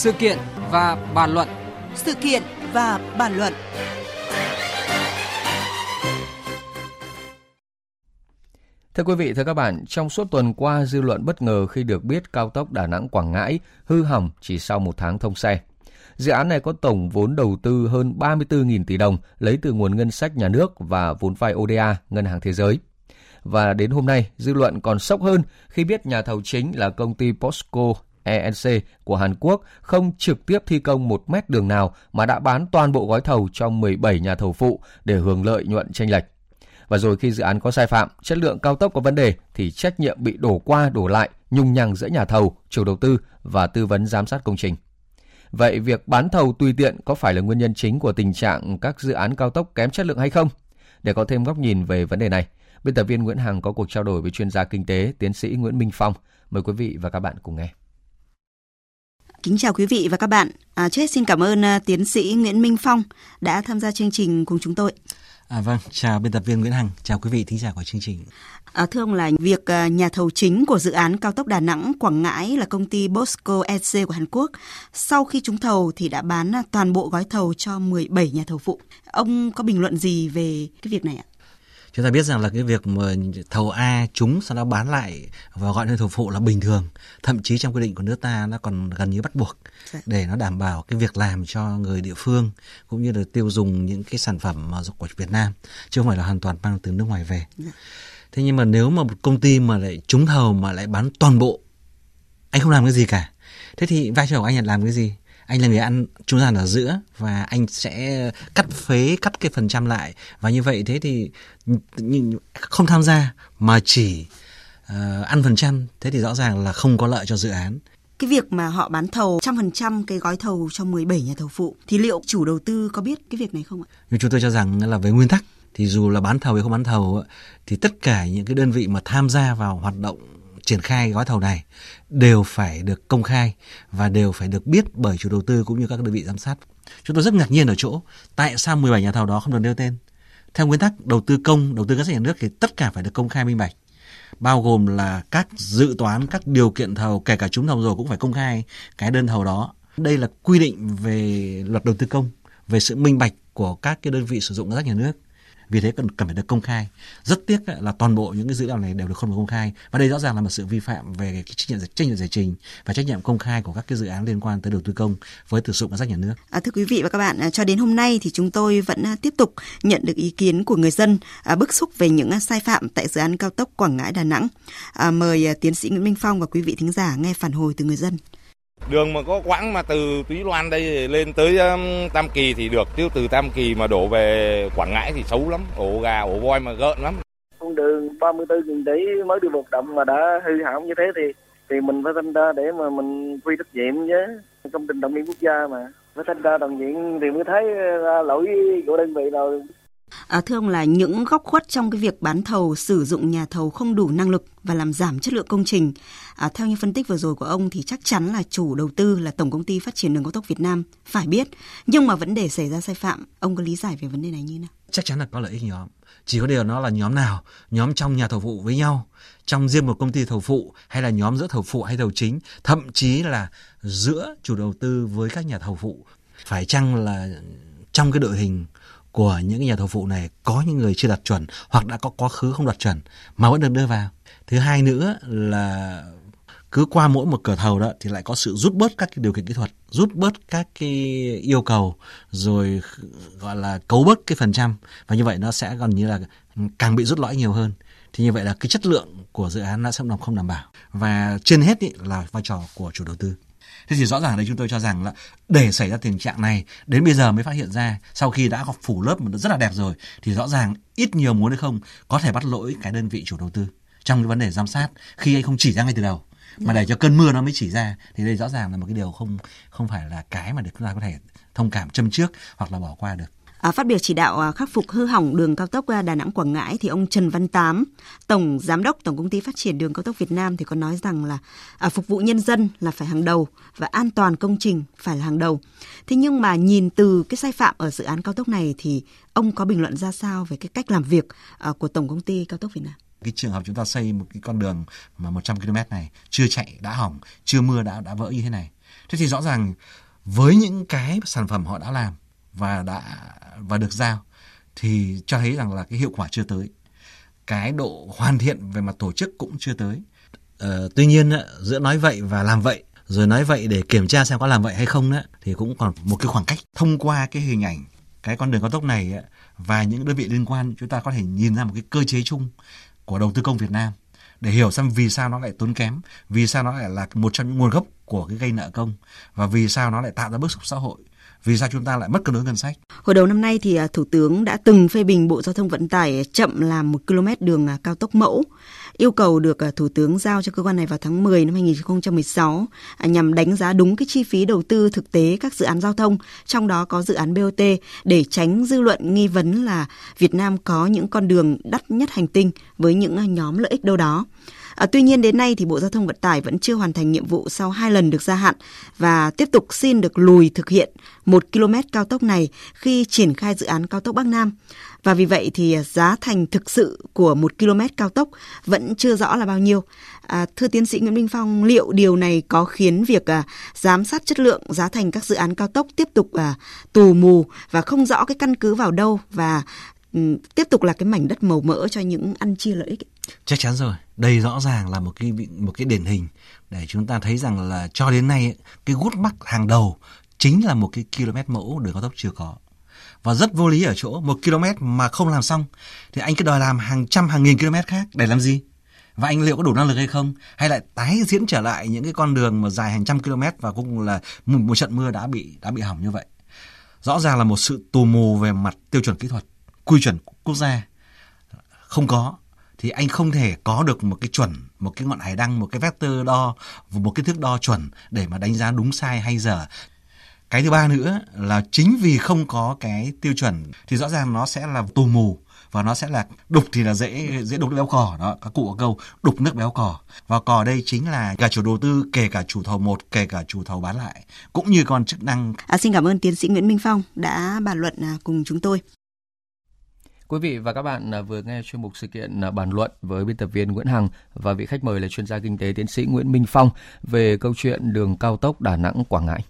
Sự kiện và bàn luận. Sự kiện và bàn luận. Thưa quý vị, thưa các bạn, trong suốt tuần qua, dư luận bất ngờ khi được biết cao tốc Đà Nẵng Quảng Ngãi hư hỏng chỉ sau một tháng thông xe. Dự án này có tổng vốn đầu tư hơn 34.000 tỷ đồng lấy từ nguồn ngân sách nhà nước và vốn vay ODA, Ngân hàng Thế giới. Và đến hôm nay, dư luận còn sốc hơn khi biết nhà thầu chính là công ty POSCO ENC của Hàn Quốc không trực tiếp thi công một mét đường nào mà đã bán toàn bộ gói thầu cho 17 nhà thầu phụ để hưởng lợi nhuận tranh lệch. Và rồi khi dự án có sai phạm, chất lượng cao tốc có vấn đề thì trách nhiệm bị đổ qua đổ lại, nhung nhằng giữa nhà thầu, chủ đầu tư và tư vấn giám sát công trình. Vậy việc bán thầu tùy tiện có phải là nguyên nhân chính của tình trạng các dự án cao tốc kém chất lượng hay không? Để có thêm góc nhìn về vấn đề này, biên tập viên Nguyễn Hằng có cuộc trao đổi với chuyên gia kinh tế tiến sĩ Nguyễn Minh Phong. Mời quý vị và các bạn cùng nghe. Kính chào quý vị và các bạn. À, trước hết xin cảm ơn uh, tiến sĩ Nguyễn Minh Phong đã tham gia chương trình cùng chúng tôi. À, vâng, chào biên tập viên Nguyễn Hằng, chào quý vị thính giả của chương trình. À, thưa ông là việc uh, nhà thầu chính của dự án cao tốc Đà Nẵng Quảng Ngãi là công ty Bosco EC của Hàn Quốc. Sau khi trúng thầu thì đã bán uh, toàn bộ gói thầu cho 17 nhà thầu phụ. Ông có bình luận gì về cái việc này ạ? Chúng ta biết rằng là cái việc mà thầu A trúng sau đó bán lại và gọi lên thầu phụ là bình thường thậm chí trong quy định của nước ta nó còn gần như bắt buộc dạ. để nó đảm bảo cái việc làm cho người địa phương cũng như là tiêu dùng những cái sản phẩm của Việt Nam chứ không phải là hoàn toàn mang từ nước ngoài về dạ. thế nhưng mà nếu mà một công ty mà lại trúng thầu mà lại bán toàn bộ anh không làm cái gì cả thế thì vai trò của anh là làm cái gì anh là người ăn trung gian ở giữa và anh sẽ cắt phế cắt cái phần trăm lại. Và như vậy thế thì không tham gia mà chỉ uh, ăn phần trăm. Thế thì rõ ràng là không có lợi cho dự án. Cái việc mà họ bán thầu trăm phần trăm cái gói thầu cho 17 nhà thầu phụ thì liệu chủ đầu tư có biết cái việc này không ạ? Nhưng chúng tôi cho rằng là về nguyên tắc thì dù là bán thầu hay không bán thầu thì tất cả những cái đơn vị mà tham gia vào hoạt động triển khai gói thầu này đều phải được công khai và đều phải được biết bởi chủ đầu tư cũng như các đơn vị giám sát. Chúng tôi rất ngạc nhiên ở chỗ tại sao 17 nhà thầu đó không được nêu tên. Theo nguyên tắc đầu tư công, đầu tư ngân sách nhà nước thì tất cả phải được công khai minh bạch bao gồm là các dự toán, các điều kiện thầu, kể cả trúng thầu rồi cũng phải công khai cái đơn thầu đó. Đây là quy định về luật đầu tư công, về sự minh bạch của các cái đơn vị sử dụng ngân sách nhà nước vì thế cần cần phải được công khai rất tiếc là toàn bộ những cái dữ liệu này đều được không được công khai và đây rõ ràng là một sự vi phạm về cái trách nhiệm trách nhiệm giải trình và trách nhiệm công khai của các cái dự án liên quan tới đầu tư công với sử dụng ngân sách nhà nước. À, thưa quý vị và các bạn, à, cho đến hôm nay thì chúng tôi vẫn à, tiếp tục nhận được ý kiến của người dân à, bức xúc về những sai phạm tại dự án cao tốc Quảng Ngãi Đà Nẵng. À, mời tiến sĩ Nguyễn Minh Phong và quý vị thính giả nghe phản hồi từ người dân. Đường mà có quãng mà từ Túy Loan đây lên tới um, Tam Kỳ thì được, chứ từ Tam Kỳ mà đổ về Quảng Ngãi thì xấu lắm, ổ gà, ổ voi mà gợn lắm. Con đường 34 nghìn tỷ mới đi hoạt động mà đã hư hỏng như thế thì thì mình phải thanh tra để mà mình quy trách nhiệm với Công trình động viên quốc gia mà. Phải thanh tra toàn diện thì mới thấy uh, lỗi của đơn vị nào À, thưa ông là những góc khuất trong cái việc bán thầu sử dụng nhà thầu không đủ năng lực và làm giảm chất lượng công trình. À, theo như phân tích vừa rồi của ông thì chắc chắn là chủ đầu tư là Tổng công ty Phát triển đường cao tốc Việt Nam phải biết. Nhưng mà vấn đề xảy ra sai phạm, ông có lý giải về vấn đề này như nào? Chắc chắn là có lợi ích nhóm. Chỉ có điều nó là nhóm nào, nhóm trong nhà thầu phụ với nhau, trong riêng một công ty thầu phụ hay là nhóm giữa thầu phụ hay thầu chính, thậm chí là giữa chủ đầu tư với các nhà thầu phụ. Phải chăng là trong cái đội hình của những nhà thầu phụ này có những người chưa đạt chuẩn hoặc đã có quá khứ không đạt chuẩn mà vẫn được đưa vào. Thứ hai nữa là cứ qua mỗi một cửa thầu đó thì lại có sự rút bớt các cái điều kiện kỹ thuật, rút bớt các cái yêu cầu rồi gọi là cấu bớt cái phần trăm và như vậy nó sẽ gần như là càng bị rút lõi nhiều hơn. Thì như vậy là cái chất lượng của dự án nó sẽ không đảm bảo và trên hết ý là vai trò của chủ đầu tư. Thế thì rõ ràng đây chúng tôi cho rằng là để xảy ra tình trạng này đến bây giờ mới phát hiện ra sau khi đã có phủ lớp mà rất là đẹp rồi thì rõ ràng ít nhiều muốn hay không có thể bắt lỗi cái đơn vị chủ đầu tư trong cái vấn đề giám sát khi anh không chỉ ra ngay từ đầu mà để cho cơn mưa nó mới chỉ ra thì đây rõ ràng là một cái điều không không phải là cái mà để chúng ta có thể thông cảm châm trước hoặc là bỏ qua được. À, phát biểu chỉ đạo à, khắc phục hư hỏng đường cao tốc à, Đà Nẵng Quảng Ngãi thì ông Trần Văn Tám, Tổng Giám đốc Tổng công ty Phát triển đường cao tốc Việt Nam thì có nói rằng là à, phục vụ nhân dân là phải hàng đầu và an toàn công trình phải là hàng đầu. Thế nhưng mà nhìn từ cái sai phạm ở dự án cao tốc này thì ông có bình luận ra sao về cái cách làm việc à, của Tổng công ty Cao tốc Việt Nam? cái trường hợp chúng ta xây một cái con đường mà 100 km này chưa chạy đã hỏng chưa mưa đã đã vỡ như thế này thế thì rõ ràng với những cái sản phẩm họ đã làm và đã và được giao thì cho thấy rằng là cái hiệu quả chưa tới. Cái độ hoàn thiện về mặt tổ chức cũng chưa tới. Ờ, tuy nhiên giữa nói vậy và làm vậy rồi nói vậy để kiểm tra xem có làm vậy hay không đó thì cũng còn một cái khoảng cách. Thông qua cái hình ảnh cái con đường cao tốc này và những đơn vị liên quan chúng ta có thể nhìn ra một cái cơ chế chung của đầu tư công Việt Nam để hiểu xem vì sao nó lại tốn kém, vì sao nó lại là một trong những nguồn gốc của cái gây nợ công và vì sao nó lại tạo ra bức xúc xã hội vì sao chúng ta lại mất cân đối ngân sách? Hồi đầu năm nay thì à, Thủ tướng đã từng phê bình Bộ Giao thông Vận tải chậm làm một km đường à, cao tốc mẫu, yêu cầu được à, Thủ tướng giao cho cơ quan này vào tháng 10 năm 2016 nhằm đánh giá đúng cái chi phí đầu tư thực tế các dự án giao thông, trong đó có dự án BOT để tránh dư luận nghi vấn là Việt Nam có những con đường đắt nhất hành tinh với những nhóm lợi ích đâu đó. À, tuy nhiên đến nay thì Bộ Giao thông Vận tải vẫn chưa hoàn thành nhiệm vụ sau hai lần được gia hạn và tiếp tục xin được lùi thực hiện một km cao tốc này khi triển khai dự án cao tốc Bắc Nam. Và vì vậy thì giá thành thực sự của một km cao tốc vẫn chưa rõ là bao nhiêu. À, thưa tiến sĩ Nguyễn Minh Phong, liệu điều này có khiến việc à, giám sát chất lượng giá thành các dự án cao tốc tiếp tục à, tù mù và không rõ cái căn cứ vào đâu và um, tiếp tục là cái mảnh đất màu mỡ cho những ăn chia lợi ích? Chắc chắn rồi. Đây rõ ràng là một cái một cái điển hình để chúng ta thấy rằng là cho đến nay cái gút mắc hàng đầu chính là một cái km mẫu đường cao tốc chưa có. Và rất vô lý ở chỗ một km mà không làm xong thì anh cứ đòi làm hàng trăm hàng nghìn km khác để làm gì? Và anh liệu có đủ năng lực hay không? Hay lại tái diễn trở lại những cái con đường mà dài hàng trăm km và cũng là một, một trận mưa đã bị đã bị hỏng như vậy? Rõ ràng là một sự tù mù về mặt tiêu chuẩn kỹ thuật quy chuẩn quốc gia không có thì anh không thể có được một cái chuẩn một cái ngọn hải đăng một cái vector đo một cái thước đo chuẩn để mà đánh giá đúng sai hay dở. Cái thứ ba nữa là chính vì không có cái tiêu chuẩn thì rõ ràng nó sẽ là tù mù và nó sẽ là đục thì là dễ dễ đục béo cỏ đó các cụ có câu đục nước béo cỏ và cỏ đây chính là cả chủ đầu tư kể cả chủ thầu một kể cả chủ thầu bán lại cũng như còn chức năng. À, xin cảm ơn tiến sĩ Nguyễn Minh Phong đã bàn luận à, cùng chúng tôi. Quý vị và các bạn à, vừa nghe chuyên mục sự kiện à, bàn luận với biên tập viên Nguyễn Hằng và vị khách mời là chuyên gia kinh tế tiến sĩ Nguyễn Minh Phong về câu chuyện đường cao tốc Đà Nẵng Quảng Ngãi.